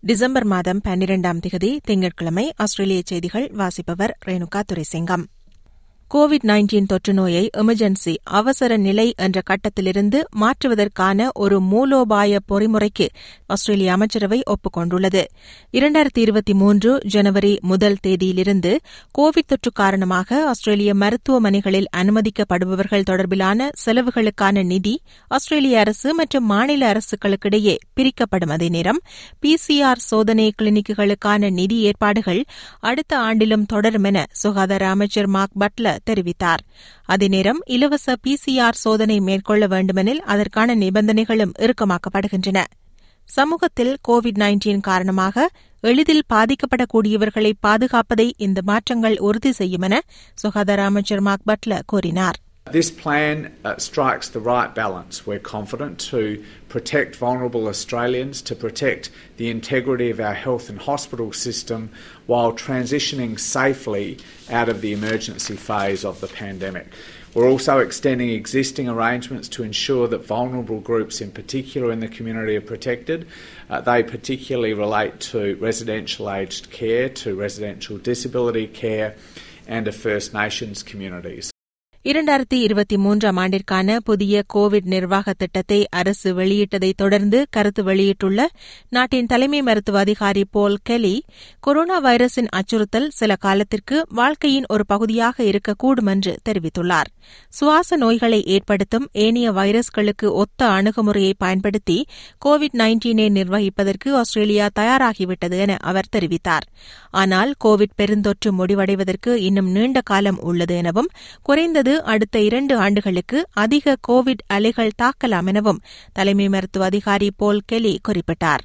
December மாதம் பன்னிரெண்டாம் திகதி திங்கட்கிழமை ஆஸ்திரேலிய செய்திகள் வாசிப்பவர் ரேணுகா துரைசிங்கம். கோவிட் நைன்டீன் தொற்று நோயை எமர்ஜென்சி அவசர நிலை என்ற கட்டத்திலிருந்து மாற்றுவதற்கான ஒரு மூலோபாய பொறிமுறைக்கு ஆஸ்திரேலிய அமைச்சரவை ஒப்புக் கொண்டுள்ளது இரண்டாயிரத்தி இருபத்தி மூன்று ஜனவரி முதல் தேதியிலிருந்து கோவிட் தொற்று காரணமாக ஆஸ்திரேலிய மருத்துவமனைகளில் அனுமதிக்கப்படுபவர்கள் தொடர்பிலான செலவுகளுக்கான நிதி ஆஸ்திரேலிய அரசு மற்றும் மாநில அரசுகளுக்கிடையே பிரிக்கப்படும். அதே நேரம் பிசிஆர் சோதனை கிளினிக்குகளுக்கான நிதி ஏற்பாடுகள் அடுத்த ஆண்டிலும் தொடரும் என சுகாதார அமைச்சர் மார்க் பட்லர் தெரிவித்தார். அதே நேரம் இலவச பிசிஆர் சோதனை மேற்கொள்ள வேண்டுமெனில் அதற்கான நிபந்தனைகளும் இறுக்கமாக்கப்படுகின்றன. சமூகத்தில் கோவிட் நைன்டீன் காரணமாக எளிதில் பாதிக்கப்படக்கூடியவர்களை பாதுகாப்பதை இந்த மாற்றங்கள் உறுதி செய்யும் என சுகாதார அமைச்சர் மார்க் பட்லர் கூறினார். This plan uh, strikes the right balance. We're confident to protect vulnerable Australians, to protect the integrity of our health and hospital system while transitioning safely out of the emergency phase of the pandemic. We're also extending existing arrangements to ensure that vulnerable groups, in particular in the community, are protected. Uh, they particularly relate to residential aged care, to residential disability care, and to First Nations communities. இரண்டாயிரத்தி இருபத்தி மூன்றாம் ஆண்டிற்கான புதிய Covid நிர்வாக திட்டத்தை அரசு வெளியிட்டதை தொடர்ந்து கருத்து வெளியிட்டுள்ள நாட்டின் தலைமை மருத்துவ அதிகாரி போல் கெலி கொரோனா வைரஸின் அச்சுறுத்தல் சில காலத்திற்கு வாழ்க்கையின் ஒரு பகுதியாக இருக்கக்கூடும் என்று தெரிவித்துள்ளார். சுவாச நோய்களை ஏற்படுத்தும் ஏனைய வைரஸ்களுக்கு ஒத்த அணுகுமுறையை பயன்படுத்தி கோவிட் நைன்டீனை நிர்வகிப்பதற்கு ஆஸ்திரேலியா தயாராகிவிட்டது என அவர் தெரிவித்தார். ஆனால் கோவிட் பெருந்தொற்று முடிவடைவதற்கு இன்னும் நீண்ட காலம் உள்ளது எனவும் குறைந்தது அடுத்த இரண்டு ஆண்டுகளுக்கு அதிக கோவிட் அலைகள் தாக்கலாம் எனவும் தலைமை மருத்துவ அதிகாரி போல் கெலி குறிப்பிட்டார்.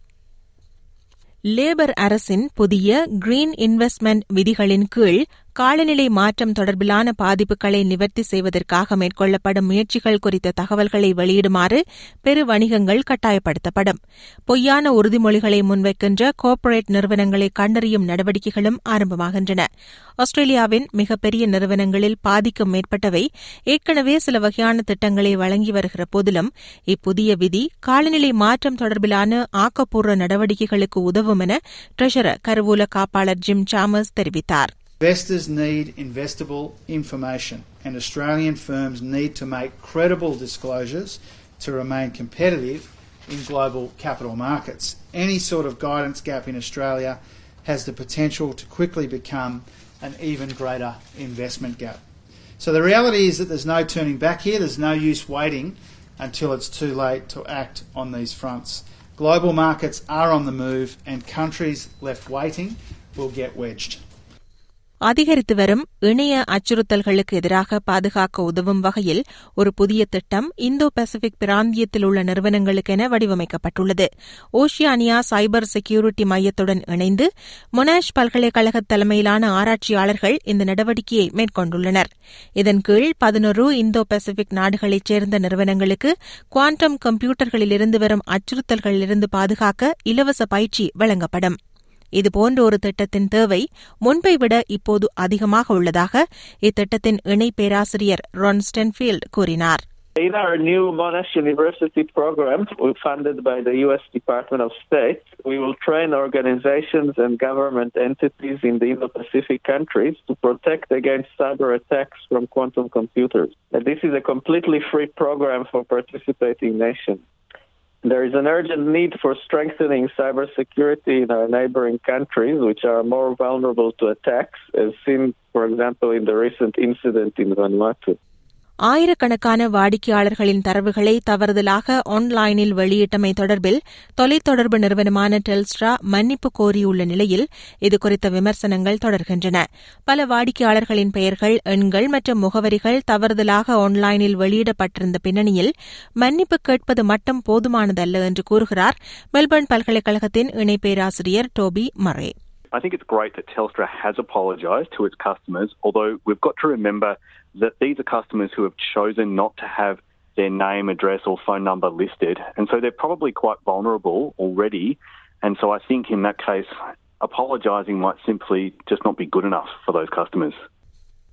லேபர் அரசின் புதிய கிரீன் இன்வெஸ்ட்மெண்ட் விதிகளின் கீழ் காலநிலை மாற்றம் தொடர்பிலான பாதிப்புகளை நிவர்த்தி செய்வதற்காக மேற்கொள்ளப்படும் முயற்சிகள் குறித்த தகவல்களை வெளியிடுமாறு பெரு வணிகங்கள் கட்டாயப்படுத்தப்படும். பொய்யான உறுதிமொழிகளை முன்வைக்கின்ற கோர்ப்பரேட் நிறுவனங்களை கண்டறியும் நடவடிக்கைகளும் ஆரம்பமாகின்றன. ஆஸ்திரேலியாவின் மிகப்பெரிய நிறுவனங்களில் பாதிக்கும் மேற்பட்டவை ஏற்கனவே சில வகையான திட்டங்களை வழங்கி வருகிற போதிலும் இப்புதிய விதி காலநிலை மாற்றம் தொடர்பிலான ஆக்கப்பூர்வ நடவடிக்கைகளுக்கு உதவும் என ட்ரெஷரர் கருவூல காப்பாளர் ஜிம் சாமர்ஸ் தெரிவித்தார். Investors need investable information, and Australian firms need to make credible disclosures to remain competitive in global capital markets. Any sort of guidance gap in Australia has the potential to quickly become an even greater investment gap. So the reality is that there's no turning back here, there's no use waiting until it's too late to act on these fronts. Global markets are on the move, and countries left waiting will get wedged. அதிகரித்து வரும் இணைய அச்சுறுத்தல்களுக்கு எதிராக பாதுகாக்க உதவும் வகையில் ஒரு புதிய திட்டம் இந்தோ பசிபிக் பிராந்தியத்தில் உள்ள நிறுவனங்களுக்கென வடிவமைக்கப்பட்டுள்ளது. ஓஷியானியா சைபர் செக்யூரிட்டி மையத்துடன் இணைந்து மொனாஷ் பல்கலைக்கழக தலைமையிலான ஆராய்ச்சியாளர்கள் இந்த நடவடிக்கையை மேற்கொண்டுள்ளனர். இதன் கீழ் பதினொரு இந்தோ பசிபிக் நாடுகளைச் சேர்ந்த நிறுவனங்களுக்கு குவாண்டம் கம்ப்யூட்டர்களிலிருந்து வரும் அச்சுறுத்தல்களிலிருந்து பாதுகாக்க இலவச பயிற்சி வழங்கப்படும். இதுபோன்ற ஒரு திட்டத்தின் தேவை முன்பை விட இப்போது அதிகமாக உள்ளதாக இத்திட்டத்தின் இணை பேராசிரியர் ரான் ஸ்டென்ஃபீல்ட் கூறினார் In our new Monash University program, funded by the U.S. Department of State, we will train organizations and government entities in the Indo-Pacific countries to protect against cyber attacks from quantum computers. And this is a completely free program for participating nations. There is an urgent need for strengthening cybersecurity in our neighboring countries, which are more vulnerable to attacks, as seen, for example, in the recent incident in Vanuatu. ஆயிரக்கணக்கான வாடிக்கையாளர்களின் தரவுகளை தவறுதலாக ஆன்லைனில் வெளியிட்டமை தொடர்பில் தொலைத்தொடர்பு நிறுவனமான Telstra மன்னிப்பு கோரியுள்ள நிலையில் இதுகுறித்த விமர்சனங்கள் தொடர்கின்றன. பல வாடிக்கையாளர்களின் பெயர்கள் எண்கள் மற்றும் முகவரிகள் தவறுதலாக ஆன்லைனில் வெளியிடப்பட்டிருந்த பின்னணியில் மன்னிப்பு கேட்பது மட்டும் போதுமானதல்ல என்று கூறுகிறார் மெல்பர்ன் பல்கலைக்கழகத்தின் இணை பேராசிரியர் dhobi மரே. I think it's great that Telstra has apologised to its customers, although we've got to remember that these are customers who have chosen not to have their name, address, or phone number listed. And so they're probably quite vulnerable already. And so I think in that case, apologising might simply just not be good enough for those customers.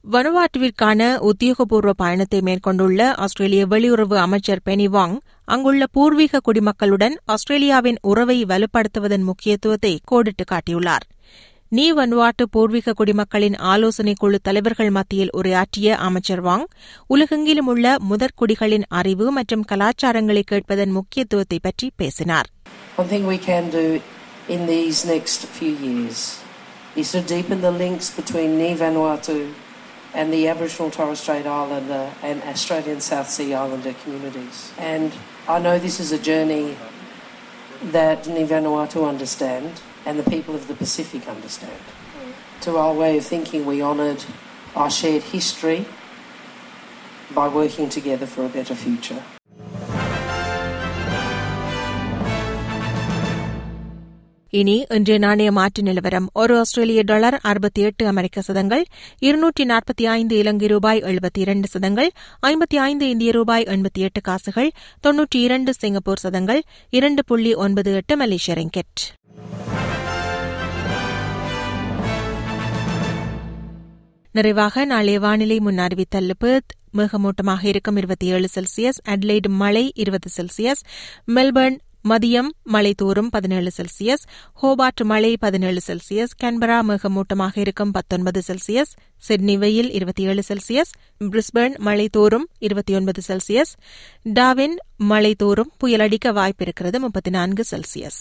வனுவாட்டுவிற்கான உத்தியோகபூர்வ பயணத்தை மேற்கொண்டுள்ள ஆஸ்திரேலிய வெளியுறவு அமைச்சர் பெனி வாங் அங்குள்ள பூர்வீக குடிமக்களுடன் ஆஸ்திரேலியாவின் உறவை வலுப்படுத்துவதன் முக்கியத்துவத்தை கோடிட்டு காட்டியுள்ளார் நீ வன்வாட்டு பூர்வீக குடிமக்களின் ஆலோசனைக் குழு தலைவர்கள் மத்தியில் உரையாற்றிய அமைச்சர் வாங் உலகெங்கிலும் உள்ள முதற்குடிகளின் அறிவு மற்றும் கலாச்சாரங்களை கேட்பதன் முக்கியத்துவத்தை பற்றி பேசினார் in these next few years is to deepen the links between Ni Vanuatu and the Aboriginal Torres Strait Islander and Australian South Sea Islander communities. And I know this is a journey that Ni Vanuatu understand and the people of the Pacific understand. To our way of thinking, we honoured our shared history by working together for a better future. இனி இன்றைய நாணய மாற்று நிலவரம் ஒரு ஆஸ்திரேலிய dollar அறுபத்தி எட்டு அமெரிக்க சதங்கள் இருநூற்றி நாற்பத்தி ஐந்து இலங்கை ரூபாய் எழுபத்தி இரண்டு சதங்கள் ஐம்பத்தி ஐந்து இந்திய ரூபாய் எண்பத்தி எட்டு காசுகள் தொன்னூற்றி இரண்டு சிங்கப்பூர் சதங்கள் இரண்டு புள்ளி ஒன்பது எட்டு மலேசிய ரிங்கெட் நிறைவாக நாளைய வானிலை முன் அறிவித்தல் பெர்த் மேகமூட்டமாக இருக்கும் இருபத்தி ஏழு செல்சியஸ் அட்லைடு மழை இருபது செல்சியஸ் மெல்பர்ன் மதியம் மழை தோறும் பதினேழு செல்சியஸ் ஹோபார்ட் மழை பதினேழு செல்சியஸ் கேன்பரா மேகமூட்டமாக இருக்கும் பத்தொன்பது செல்சியஸ் சிட்னி வெயில் இருபத்தி ஏழு செல்சியஸ் பிரிஸ்பர்ன் மழை தோறும் இருபத்தி ஒன்பது செல்சியஸ் டாவின் மழை தோறும் புயலடிக்க வாய்ப்பிருக்கிறது முப்பத்தி நான்கு செல்சியஸ்